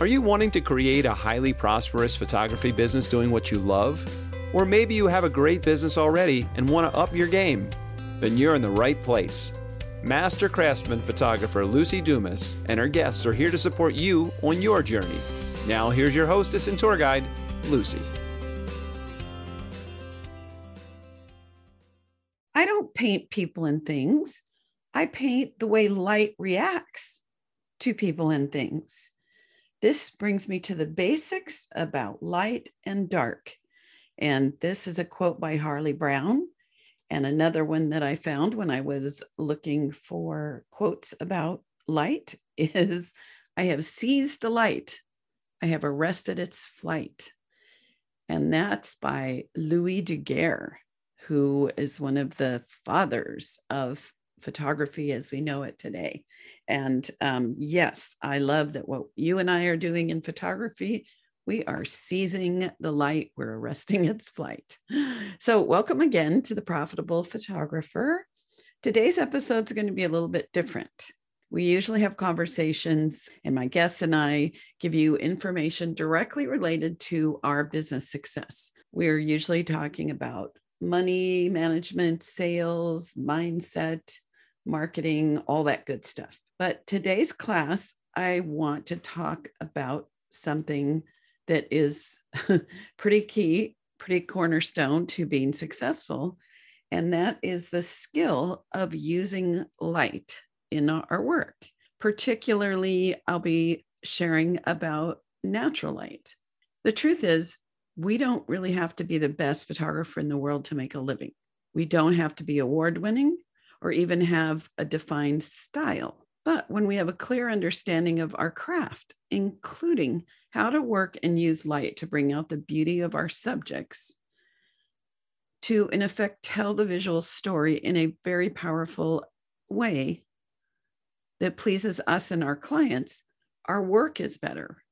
Are you wanting to create a highly prosperous photography business doing what you love? Or maybe you have a great business already and want to up your game? Then you're in the right place. Master craftsman photographer Luci Dumas and her guests are here to support you on your journey. Now, here's your hostess and tour guide, Luci. I don't paint people and things. I paint the way light reacts to people and things. This brings me to the basics about light and dark. And this is a quote by Harley Brown. And another one that I found when I was looking for quotes about light is I have seized the light, I have arrested its flight. And that's by Louis Daguerre, who is one of the fathers of photography as we know it today. And um, yes, I love that what you and I are doing in photography, we are seizing the light, we're arresting its flight. So, welcome again to the Profitable Photographer. Today's episode is going to be a little bit different. We usually have conversations, and my guests and I give you information directly related to our business success. We're usually talking about money management, sales, mindset, marketing, all that good stuff. But today's class, I want to talk about something that is pretty key, pretty cornerstone to being successful. And that is the skill of using light in our work. Particularly, I'll be sharing about natural light. The truth is, we don't really have to be the best photographer in the world to make a living. We don't have to be award winning or even have a defined style. But when we have a clear understanding of our craft, including how to work and use light to bring out the beauty of our subjects, to in effect tell the visual story in a very powerful way that pleases us and our clients, our work is better.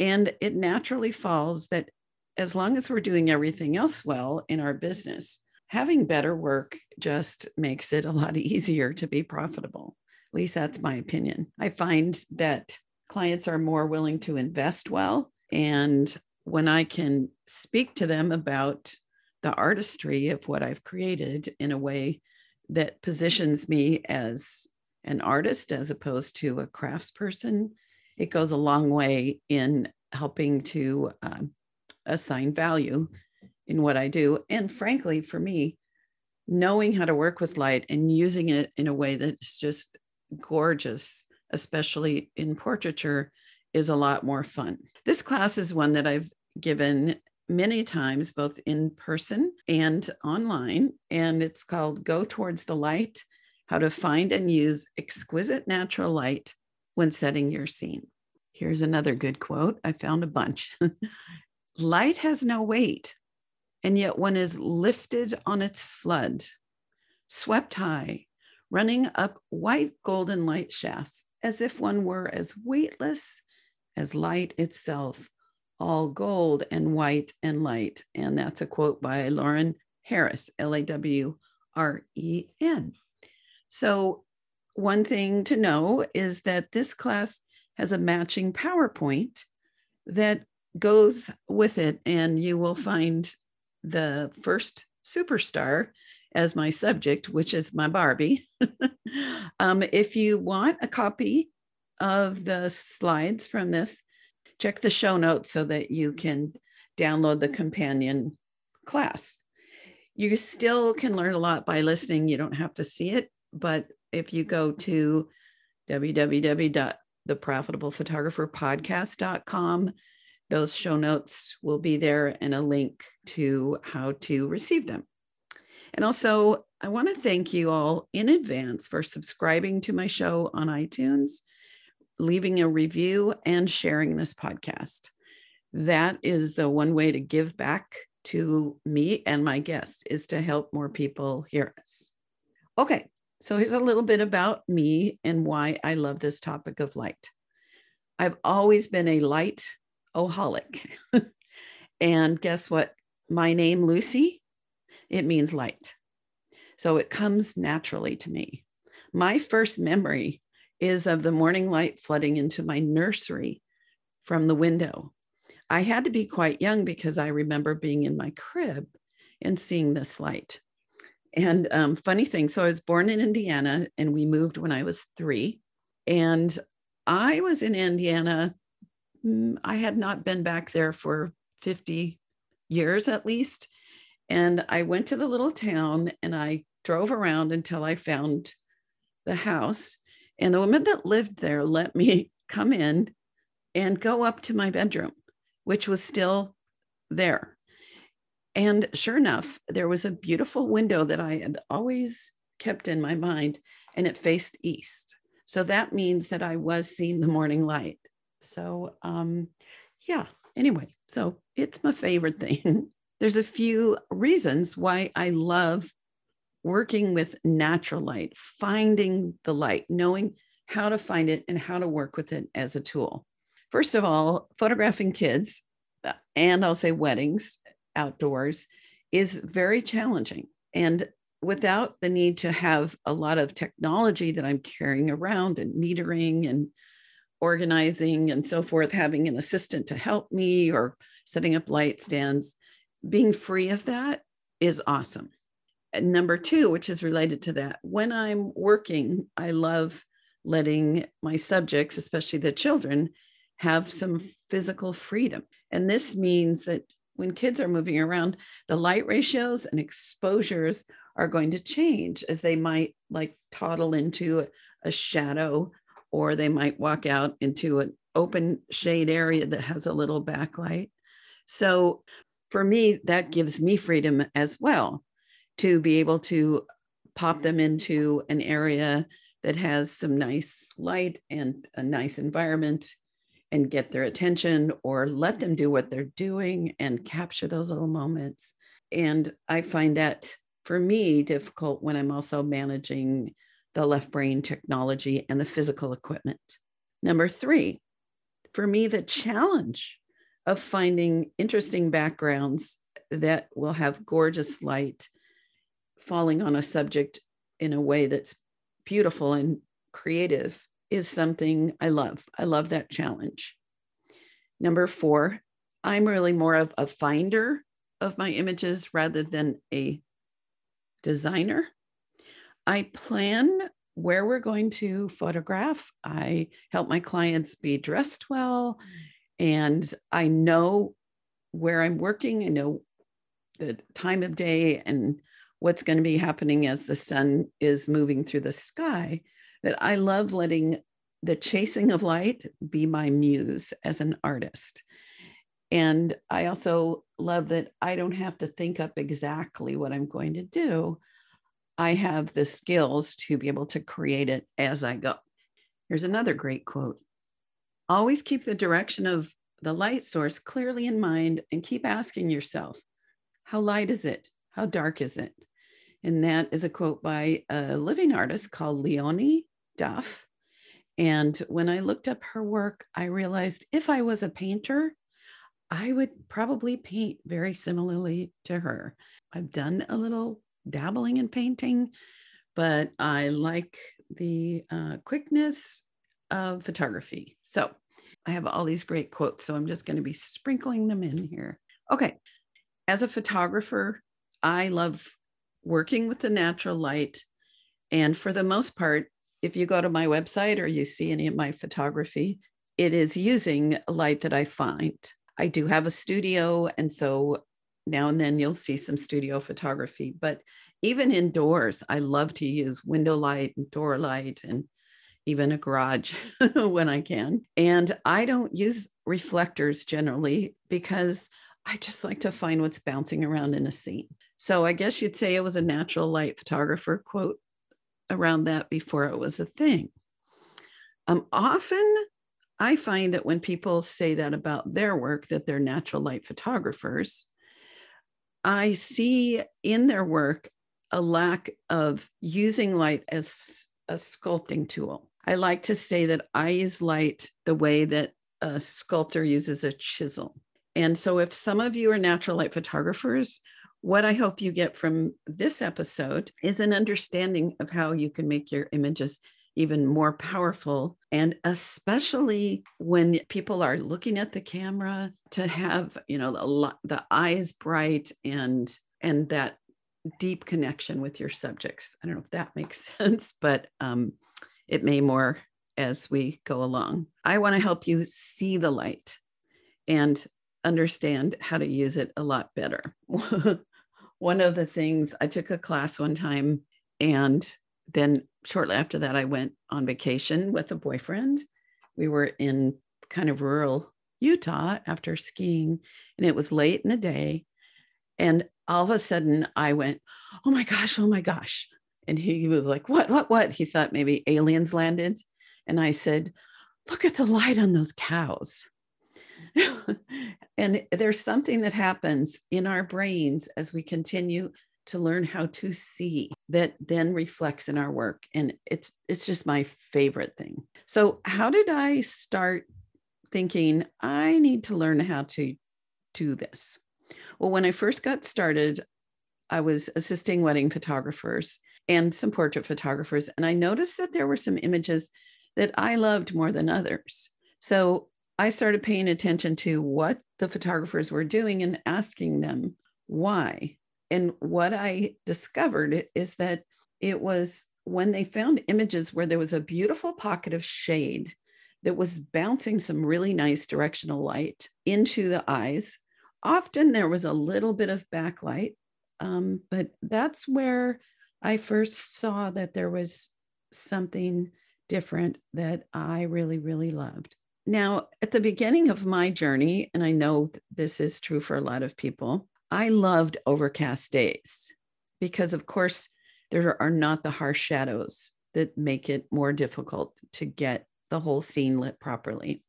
And it naturally falls that as long as we're doing everything else well in our business, having better work just makes it a lot easier to be profitable. At least that's my opinion. I find that clients are more willing to invest well. And when I can speak to them about the artistry of what I've created in a way that positions me as an artist as opposed to a craftsperson, it goes a long way in helping to uh, assign value in what I do. And frankly, for me, knowing how to work with light and using it in a way that's just gorgeous, especially in portraiture, is a lot more fun. This class is one that I've given many times, both in person and online, and it's called Go Towards the Light How to Find and Use Exquisite Natural Light When Setting Your Scene. Here's another good quote. I found a bunch. Light has no weight and yet one is lifted on its flood, swept high, running up white golden light shafts, as if one were as weightless as light itself, all gold and white and light. And that's a quote by Lawren Harris, L A W R E N. So, one thing to know is that this class has a matching PowerPoint that goes with it, and you will find the first superstar as my subject, which is my Barbie. um, if you want a copy of the slides from this, check the show notes so that you can download the companion class. You still can learn a lot by listening. You don't have to see it, but if you go to www.theprofitablephotographerpodcast.com those show notes will be there and a link to how to receive them. And also, I want to thank you all in advance for subscribing to my show on iTunes, leaving a review, and sharing this podcast. That is the one way to give back to me and my guests is to help more people hear us. Okay, so here's a little bit about me and why I love this topic of light. I've always been a light oholic. and guess what? My name, Luci, it means light. So it comes naturally to me. My first memory is of the morning light flooding into my nursery from the window. I had to be quite young because I remember being in my crib and seeing this light. And um, funny thing, so I was born in Indiana and we moved when I was three. And I was in Indiana. Mm, I had not been back there for 50 years at least. And I went to the little town and I drove around until I found the house. And the woman that lived there let me come in and go up to my bedroom, which was still there. And sure enough, there was a beautiful window that I had always kept in my mind, and it faced east. So that means that I was seeing the morning light. So, um, yeah, anyway, so it's my favorite thing. There's a few reasons why I love working with natural light, finding the light, knowing how to find it and how to work with it as a tool. First of all, photographing kids, uh, and I'll say weddings outdoors, is very challenging. And without the need to have a lot of technology that I'm carrying around and metering and organizing and so forth, having an assistant to help me or setting up light stands, being free of that is awesome. And number two, which is related to that, when I'm working, I love letting my subjects, especially the children, have some physical freedom. And this means that when kids are moving around, the light ratios and exposures are going to change as they might like toddle into a shadow or they might walk out into an open shade area that has a little backlight. So for me, that gives me freedom as well to be able to pop them into an area that has some nice light and a nice environment and get their attention or let them do what they're doing and capture those little moments. And I find that for me difficult when I'm also managing the left brain technology and the physical equipment. Number three, for me, the challenge of finding interesting backgrounds that will have gorgeous light falling on a subject in a way that's beautiful and creative is something I love. I love that challenge. Number four, I'm really more of a finder of my images rather than a designer. I plan where we're going to photograph. I help my clients be dressed well, and I know where I'm working. I know the time of day and what's going to be happening as the sun is moving through the sky. That I love letting the chasing of light be my muse as an artist. And I also love that I don't have to think up exactly what I'm going to do. I have the skills to be able to create it as I go. Here's another great quote Always keep the direction of the light source clearly in mind and keep asking yourself, how light is it? How dark is it? And that is a quote by a living artist called Leonie Duff. And when I looked up her work, I realized if I was a painter, I would probably paint very similarly to her. I've done a little dabbling in painting, but I like the uh, quickness of photography. So I have all these great quotes. So I'm just going to be sprinkling them in here. Okay. As a photographer, I love working with the natural light. And for the most part, if you go to my website or you see any of my photography, it is using light that I find. I do have a studio. And so now and then you'll see some studio photography. But even indoors, I love to use window light and door light and even a garage when I can. And I don't use reflectors generally because I just like to find what's bouncing around in a scene. So I guess you'd say it was a natural light photographer quote around that before it was a thing. Um, often I find that when people say that about their work, that they're natural light photographers, I see in their work a lack of using light as a sculpting tool. I like to say that I use light the way that a sculptor uses a chisel. And so, if some of you are natural light photographers, what I hope you get from this episode is an understanding of how you can make your images even more powerful. And especially when people are looking at the camera to have, you know, the, the eyes bright and and that deep connection with your subjects. I don't know if that makes sense, but um, it may more as we go along. I want to help you see the light and understand how to use it a lot better. one of the things I took a class one time, and then shortly after that, I went on vacation with a boyfriend. We were in kind of rural Utah after skiing, and it was late in the day. And all of a sudden, I went, Oh my gosh, oh my gosh. And he was like, What, what, what? He thought maybe aliens landed. And I said, Look at the light on those cows. and there's something that happens in our brains as we continue to learn how to see that then reflects in our work and it's it's just my favorite thing so how did i start thinking i need to learn how to do this well when i first got started i was assisting wedding photographers and some portrait photographers and i noticed that there were some images that i loved more than others so I started paying attention to what the photographers were doing and asking them why. And what I discovered is that it was when they found images where there was a beautiful pocket of shade that was bouncing some really nice directional light into the eyes. Often there was a little bit of backlight, um, but that's where I first saw that there was something different that I really, really loved. Now, at the beginning of my journey, and I know this is true for a lot of people, I loved overcast days because, of course, there are not the harsh shadows that make it more difficult to get the whole scene lit properly.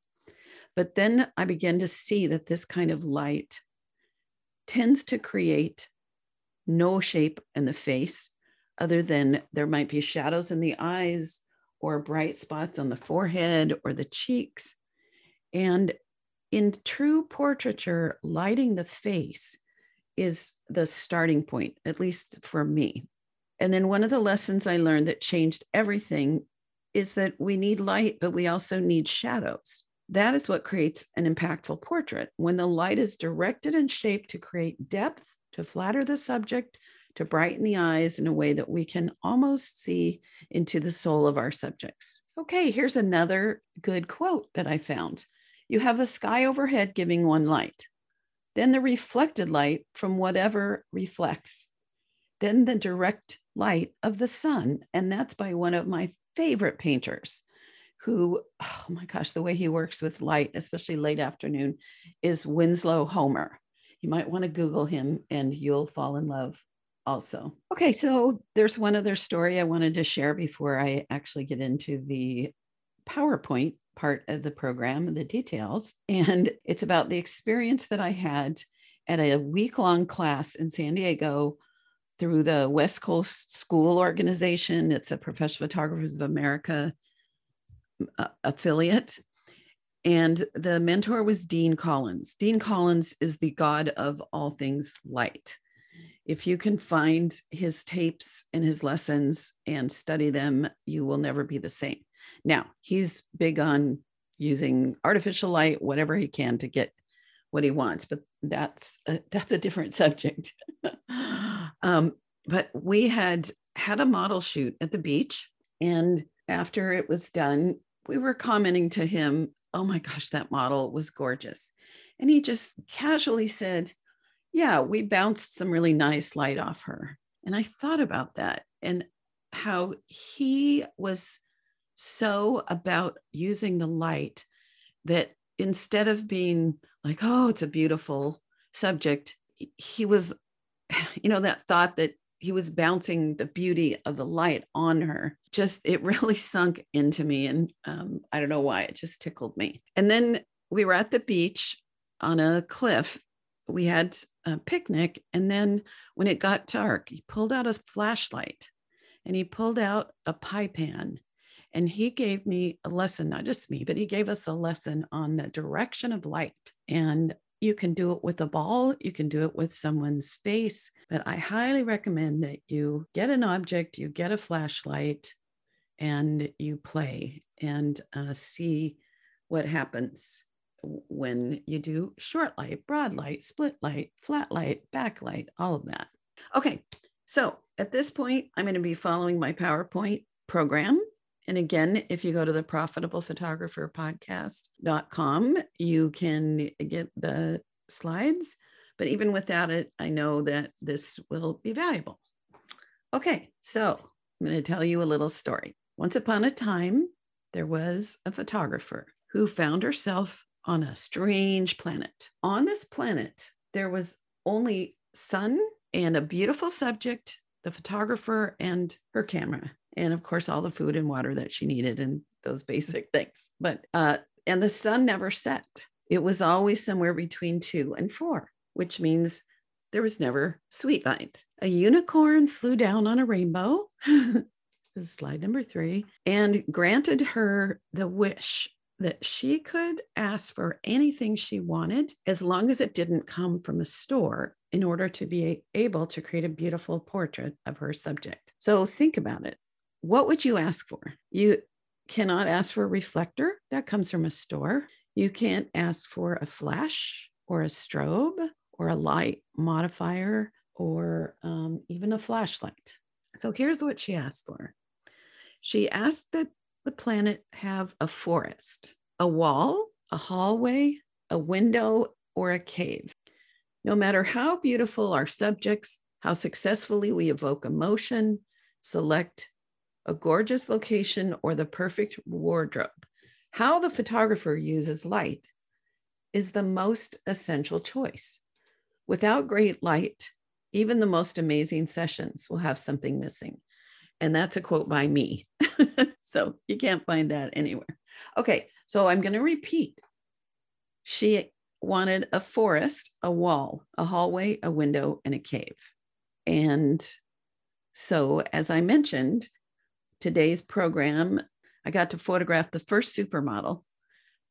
But then I began to see that this kind of light tends to create no shape in the face other than there might be shadows in the eyes or bright spots on the forehead or the cheeks. And in true portraiture, lighting the face is the starting point, at least for me. And then one of the lessons I learned that changed everything is that we need light, but we also need shadows. That is what creates an impactful portrait. When the light is directed and shaped to create depth, to flatter the subject, to brighten the eyes in a way that we can almost see into the soul of our subjects. Okay, here's another good quote that I found. You have the sky overhead giving one light, then the reflected light from whatever reflects, then the direct light of the sun. And that's by one of my favorite painters who, oh my gosh, the way he works with light, especially late afternoon, is Winslow Homer. You might want to Google him and you'll fall in love also. Okay, so there's one other story I wanted to share before I actually get into the PowerPoint part of the program, the details. And it's about the experience that I had at a week long class in San Diego through the West Coast School Organization. It's a Professional Photographers of America uh, affiliate. And the mentor was Dean Collins. Dean Collins is the god of all things light. If you can find his tapes and his lessons and study them, you will never be the same. Now, he's big on using artificial light, whatever he can to get what he wants, but that's a, that's a different subject. um, but we had had a model shoot at the beach, and after it was done, we were commenting to him, "Oh my gosh, that model was gorgeous," and he just casually said, "Yeah, we bounced some really nice light off her." And I thought about that and how he was so about using the light that instead of being like, oh, it's a beautiful subject, he was, you know, that thought that he was bouncing the beauty of the light on her. Just, it really sunk into me. And um, I don't know why, it just tickled me. And then we were at the beach on a cliff. We had a picnic. And then when it got dark, he pulled out a flashlight and he pulled out a pie pan and he gave me a lesson, not just me, but he gave us a lesson on the direction of light. And you can do it with a ball, you can do it with someone's face, but I highly recommend that you get an object, you get a flashlight, and you play and uh, see what happens when you do short light, broad light, split light, flat light, backlight, all of that. Okay, so at this point, I'm going to be following my PowerPoint program. And again, if you go to the profitablephotographerpodcast.com, you can get the slides. But even without it, I know that this will be valuable. Okay, so I'm going to tell you a little story. Once upon a time, there was a photographer who found herself on a strange planet. On this planet, there was only sun and a beautiful subject, the photographer and her camera, and of course, all the food and water that she needed and those basic things. But, uh, and the sun never set. It was always somewhere between two and four, which means there was never sweet light. A unicorn flew down on a rainbow. this is slide number three, and granted her the wish that she could ask for anything she wanted as long as it didn't come from a store in order to be able to create a beautiful portrait of her subject. So think about it. What would you ask for? You cannot ask for a reflector that comes from a store. You can't ask for a flash or a strobe or a light modifier or um, even a flashlight. So here's what she asked for. She asked that the planet have a forest, a wall, a hallway, a window, or a cave. No matter how beautiful our subjects, how successfully we evoke emotion, select a gorgeous location or the perfect wardrobe, how the photographer uses light is the most essential choice. Without great light, even the most amazing sessions will have something missing. And that's a quote by me. so you can't find that anywhere. Okay, so I'm going to repeat. She wanted a forest, a wall, a hallway, a window, and a cave. And so, as I mentioned, today's program, I got to photograph the first supermodel,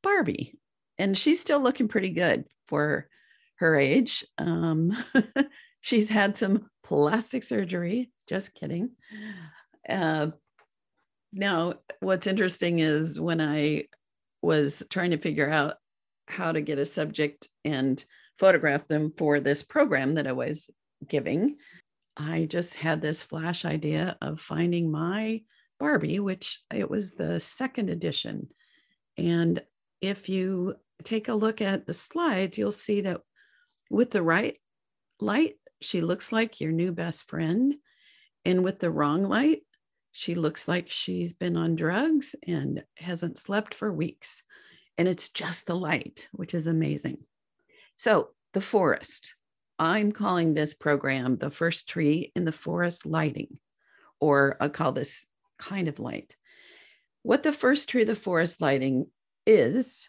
Barbie. And she's still looking pretty good for her age. Um, she's had some plastic surgery. Just kidding. Uh, now, what's interesting is when I was trying to figure out how to get a subject and photograph them for this program that I was giving, I just had this flash idea of finding my Barbie, which it was the second edition. And if you take a look at the slides, you'll see that with the right light, she looks like your new best friend. And with the wrong light, she looks like she's been on drugs and hasn't slept for weeks. And it's just the light, which is amazing. So, the forest. I'm calling this program the first tree in the forest lighting, or I call this kind of light. What the first tree of the forest lighting is,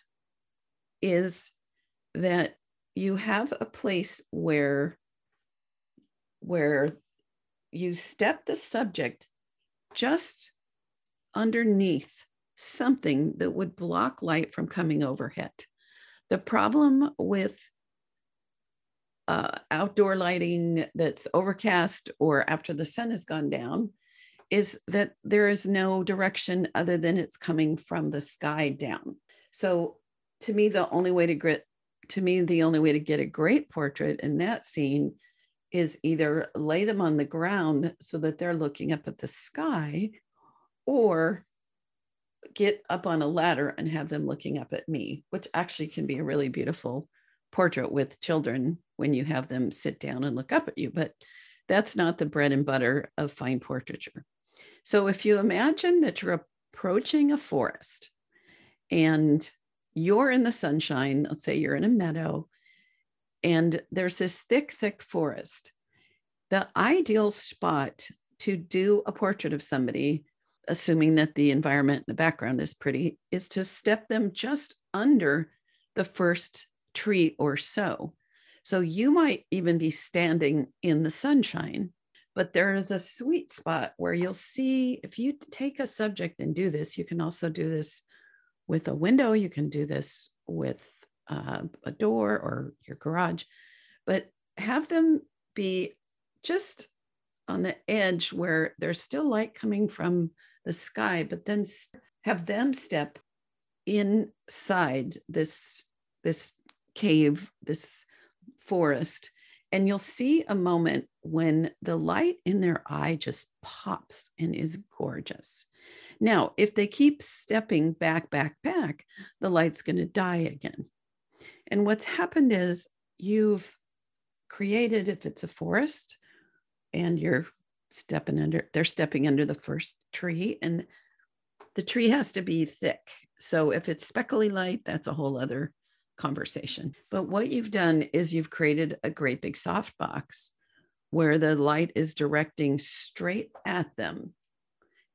is that you have a place where where you step the subject just underneath something that would block light from coming overhead. The problem with uh, outdoor lighting that's overcast or after the sun has gone down is that there is no direction other than it's coming from the sky down. So to me, the only way to get to me, the only way to get a great portrait in that scene is either lay them on the ground so that they're looking up at the sky or get up on a ladder and have them looking up at me, which actually can be a really beautiful portrait with children when you have them sit down and look up at you. But that's not the bread and butter of fine portraiture. So if you imagine that you're approaching a forest and you're in the sunshine, let's say you're in a meadow, and there's this thick, thick forest. The ideal spot to do a portrait of somebody, assuming that the environment in the background is pretty, is to step them just under the first tree or so. So you might even be standing in the sunshine, but there is a sweet spot where you'll see if you take a subject and do this, you can also do this with a window. You can do this with uh, a door or your garage, but have them be just on the edge where there's still light coming from the sky, but then have them step inside this this cave, this forest, and you'll see a moment when the light in their eye just pops and is gorgeous. Now, if they keep stepping back, back, back, the light's going to die again. And what's happened is you've created, if it's a forest and you're stepping under, they're stepping under the first tree, and the tree has to be thick. So if it's speckly light, that's a whole other conversation. But what you've done is you've created a great big soft box where the light is directing straight at them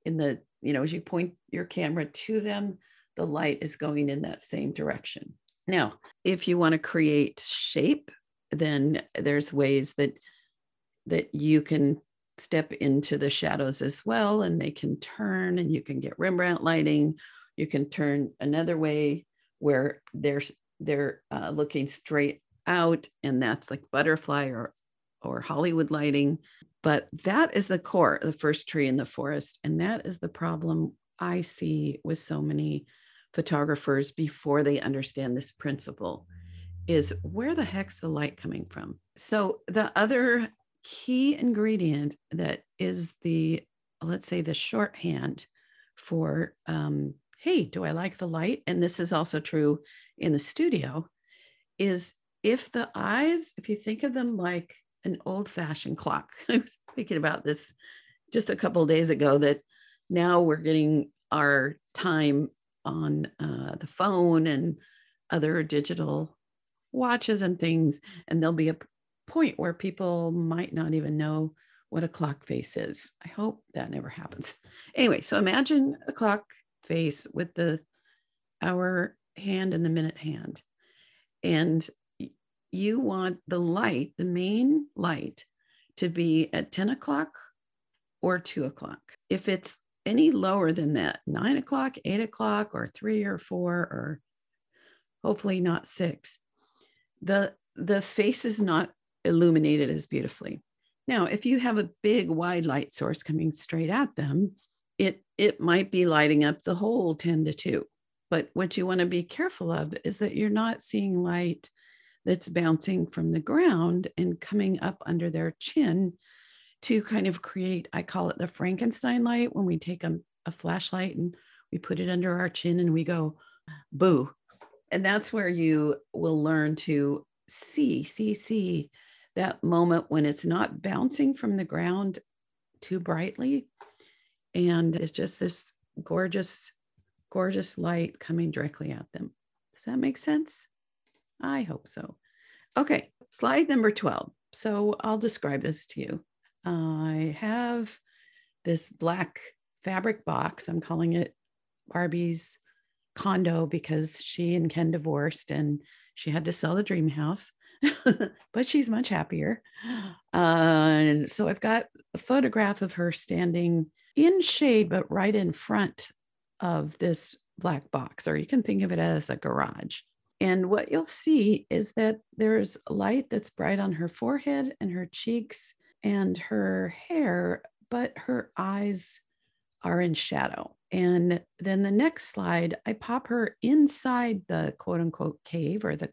in the you know as you point your camera to them the light is going in that same direction now if you want to create shape then there's ways that that you can step into the shadows as well and they can turn and you can get rembrandt lighting. You can turn another way where they're they're uh, looking straight out and that's like butterfly or or hollywood lighting. But that is the core the first tree in the forest and that is the problem i see with so many photographers before they understand this principle is where the heck's the light coming from so the other key ingredient that is the let's say the shorthand for um, hey do i like the light and this is also true in the studio is if the eyes if you think of them like an old fashioned clock. I was thinking about this just a couple days ago that now we're getting our time on uh, the phone and other digital watches and things. And there'll be a point where people might not even know what a clock face is. I hope that never happens. Anyway, so imagine a clock face with the hour hand and the minute hand. And you want the light, the main light, to be at 10 o'clock or 2 o'clock. If it's any lower than that, 9 o'clock, 8 o'clock, or 3 or 4, or hopefully not 6, the, the face is not illuminated as beautifully. Now, if you have a big wide light source coming straight at them, it, it might be lighting up the whole 10 to 2. But what you want to be careful of is that you're not seeing light that's bouncing from the ground and coming up under their chin to kind of create, I call it the Frankenstein light when we take a, a flashlight and we put it under our chin and we go, boo. And that's where you will learn to see, see, see that moment when it's not bouncing from the ground too brightly. And it's just this gorgeous, gorgeous light coming directly at them. Does that make sense? I hope so. Okay, slide number 12. So I'll describe this to you. I have this black fabric box. I'm calling it Barbie's condo because she and Ken divorced and she had to sell the dream house, but she's much happier. Uh, and so I've got a photograph of her standing in shade, but right in front of this black box, or you can think of it as a garage. And what you'll see is that there's light that's bright on her forehead and her cheeks and her hair, but her eyes are in shadow. And then the next slide, I pop her inside the quote unquote cave or the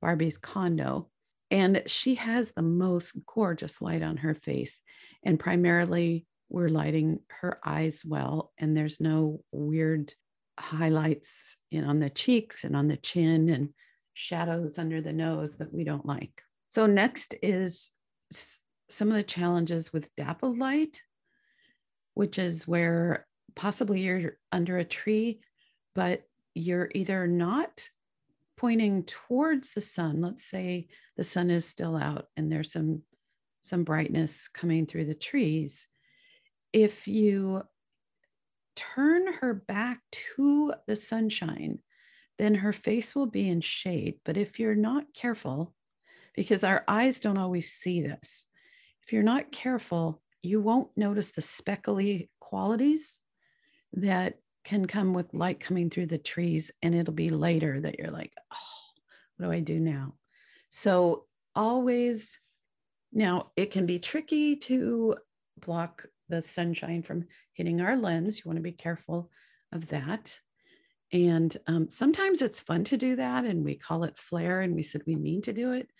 Barbie's condo. And she has the most gorgeous light on her face. And primarily, we're lighting her eyes well, and there's no weird highlights in on the cheeks and on the chin and shadows under the nose that we don't like. So next is some of the challenges with dappled light, which is where possibly you're under a tree, but you're either not pointing towards the sun. Let's say the sun is still out and there's some some brightness coming through the trees. If you turn her back to the sunshine, then her face will be in shade. But if you're not careful, because our eyes don't always see this, if you're not careful, you won't notice the speckly qualities that can come with light coming through the trees. And it'll be later that you're like, oh, what do I do now? So always, now it can be tricky to block the sunshine from hitting our lens. You want to be careful of that. And um, sometimes it's fun to do that, and we call it flare, and we said we mean to do it.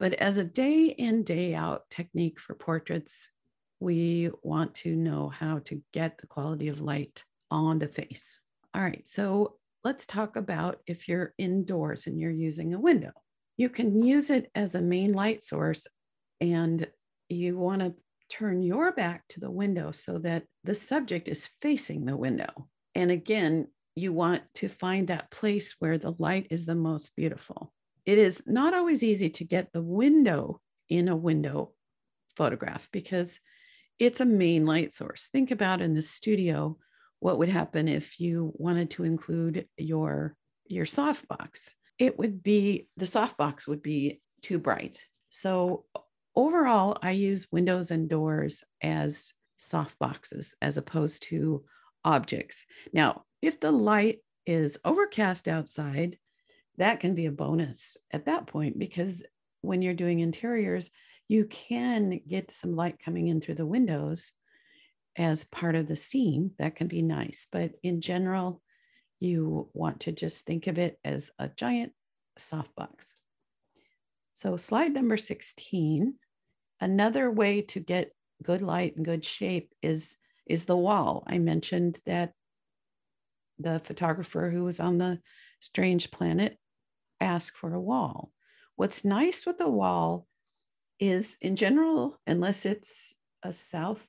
But as a day in, day out technique for portraits, we want to know how to get the quality of light on the face. All right, so let's talk about if you're indoors and you're using a window. You can use it as a main light source, and you want to turn your back to the window so that the subject is facing the window. And again, you want to find that place where the light is the most beautiful. It is not always easy to get the window in a window photograph because it's a main light source. Think about in the studio what would happen if you wanted to include your your softbox. It would be the softbox would be too bright. So overall, I use windows and doors as soft boxes as opposed to objects. Now, if the light is overcast outside, that can be a bonus at that point because when you're doing interiors, you can get some light coming in through the windows as part of the scene. That can be nice. But in general, you want to just think of it as a giant softbox. So, slide number 16. Another way to get good light and good shape is, is the wall. I mentioned that the photographer who was on the strange planet asked for a wall. What's nice with a wall is, in general, unless it's a south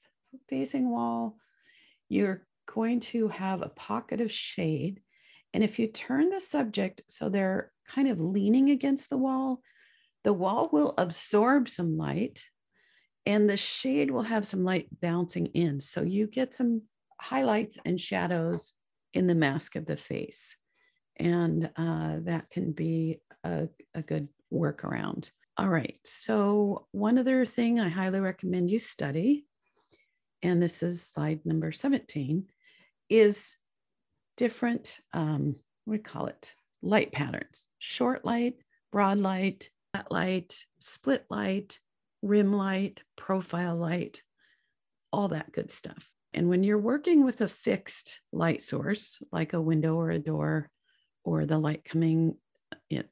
facing wall, you're going to have a pocket of shade. And if you turn the subject so they're kind of leaning against the wall, the wall will absorb some light and the shade will have some light bouncing in. So you get some highlights and shadows in the mask of the face. And uh, that can be a, a good workaround. All right. So, one other thing I highly recommend you study, and this is slide number 17, is different, um, what do we call it? Light patterns short light, broad light, flat light, split light, rim light, profile light, all that good stuff. And when you're working with a fixed light source, like a window or a door, or the light coming in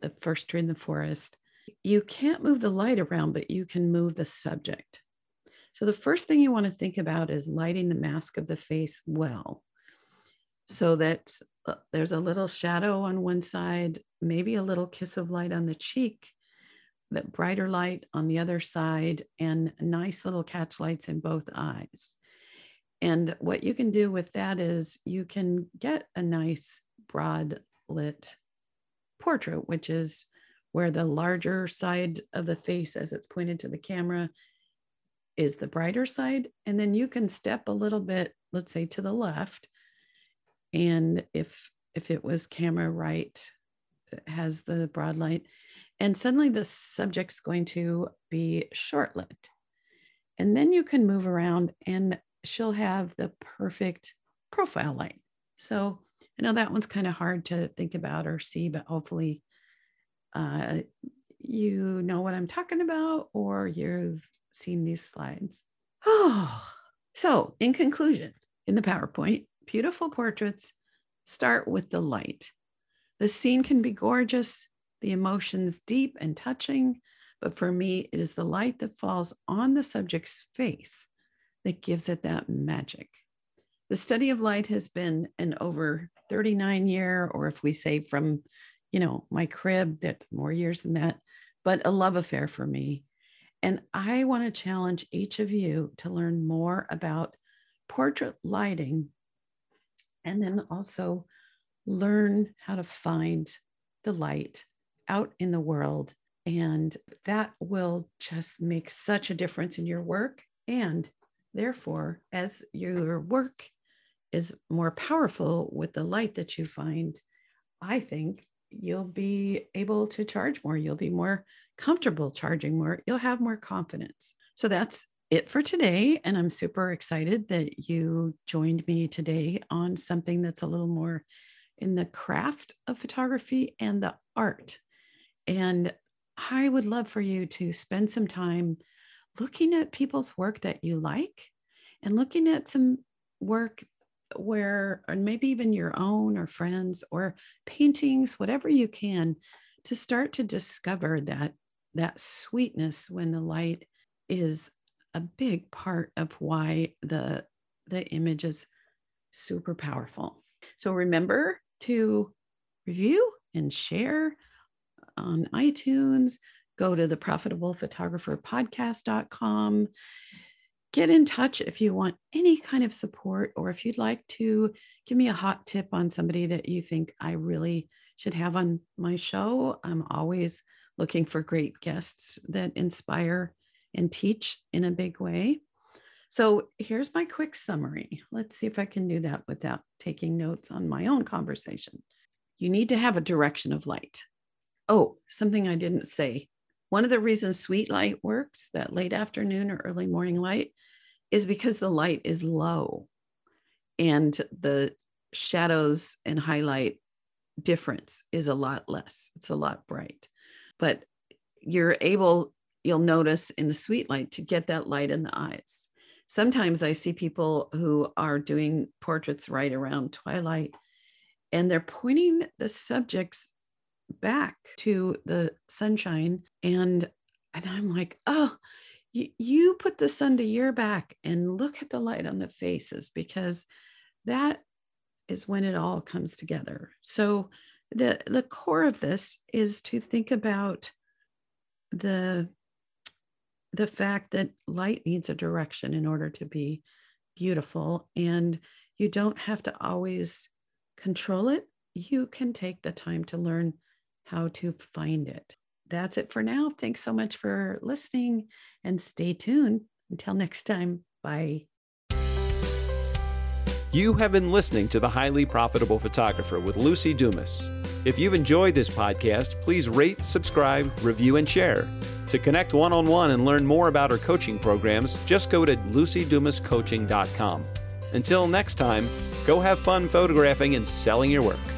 the first tree in the forest, you can't move the light around, but you can move the subject. So the first thing you want to think about is lighting the mask of the face well, so that uh, there's a little shadow on one side, maybe a little kiss of light on the cheek, that brighter light on the other side, and nice little catch lights in both eyes. And what you can do with that is you can get a nice broad lit portrait, which is where the larger side of the face, as it's pointed to the camera, is the brighter side. And then you can step a little bit, let's say to the left. And if if it was camera right, has the broad light. And suddenly the subject's going to be short lit. And then you can move around and she'll have the perfect profile light. So I know that one's kind of hard to think about or see, but hopefully uh, you know what I'm talking about or you've seen these slides. Oh, so in conclusion, in the PowerPoint, beautiful portraits start with the light. The scene can be gorgeous, the emotions deep and touching, but for me, it is the light that falls on the subject's face that gives it that magic. The study of light has been an over 39 year, or if we say from, you know, my crib, that's more years than that, but a love affair for me. And I want to challenge each of you to learn more about portrait lighting and then also learn how to find the light out in the world. And that will just make such a difference in your work and Therefore, as your work is more powerful with the light that you find, I think you'll be able to charge more. You'll be more comfortable charging more. You'll have more confidence. So that's it for today. And I'm super excited that you joined me today on something that's a little more in the craft of photography and the art. And I would love for you to spend some time looking at people's work that you like and looking at some work where, or maybe even your own or friends or paintings, whatever you can, to start to discover that that sweetness when the light is a big part of why the the image is super powerful. So remember to review and share on iTunes. Go to the profitable photographer podcast.com. Get in touch if you want any kind of support or if you'd like to give me a hot tip on somebody that you think I really should have on my show. I'm always looking for great guests that inspire and teach in a big way. So here's my quick summary. Let's see if I can do that without taking notes on my own conversation. You need to have a direction of light. Oh, something I didn't say. One of the reasons sweet light works, that late afternoon or early morning light, is because the light is low and the shadows and highlight difference is a lot less. It's a lot bright. But you're able, you'll notice in the sweet light to get that light in the eyes sometimes I see people who are doing portraits right around twilight and they're pointing the subjects back to the sunshine and and I'm like, "Oh, you, put the sun to your back and look at the light on the faces because that is when it all comes together." So the the core of this is to think about the the fact that light needs a direction in order to be beautiful and you don't have to always control it you can take the time to learn how to find it that's it for now thanks so much for listening and stay tuned until next time bye you have been listening to The Highly Profitable Photographer with Luci Dumas. If you've enjoyed this podcast, please rate, subscribe, review, and share. To connect one on one and learn more about our coaching programs, just go to lucidumascoaching.com. Until next time, go have fun photographing and selling your work.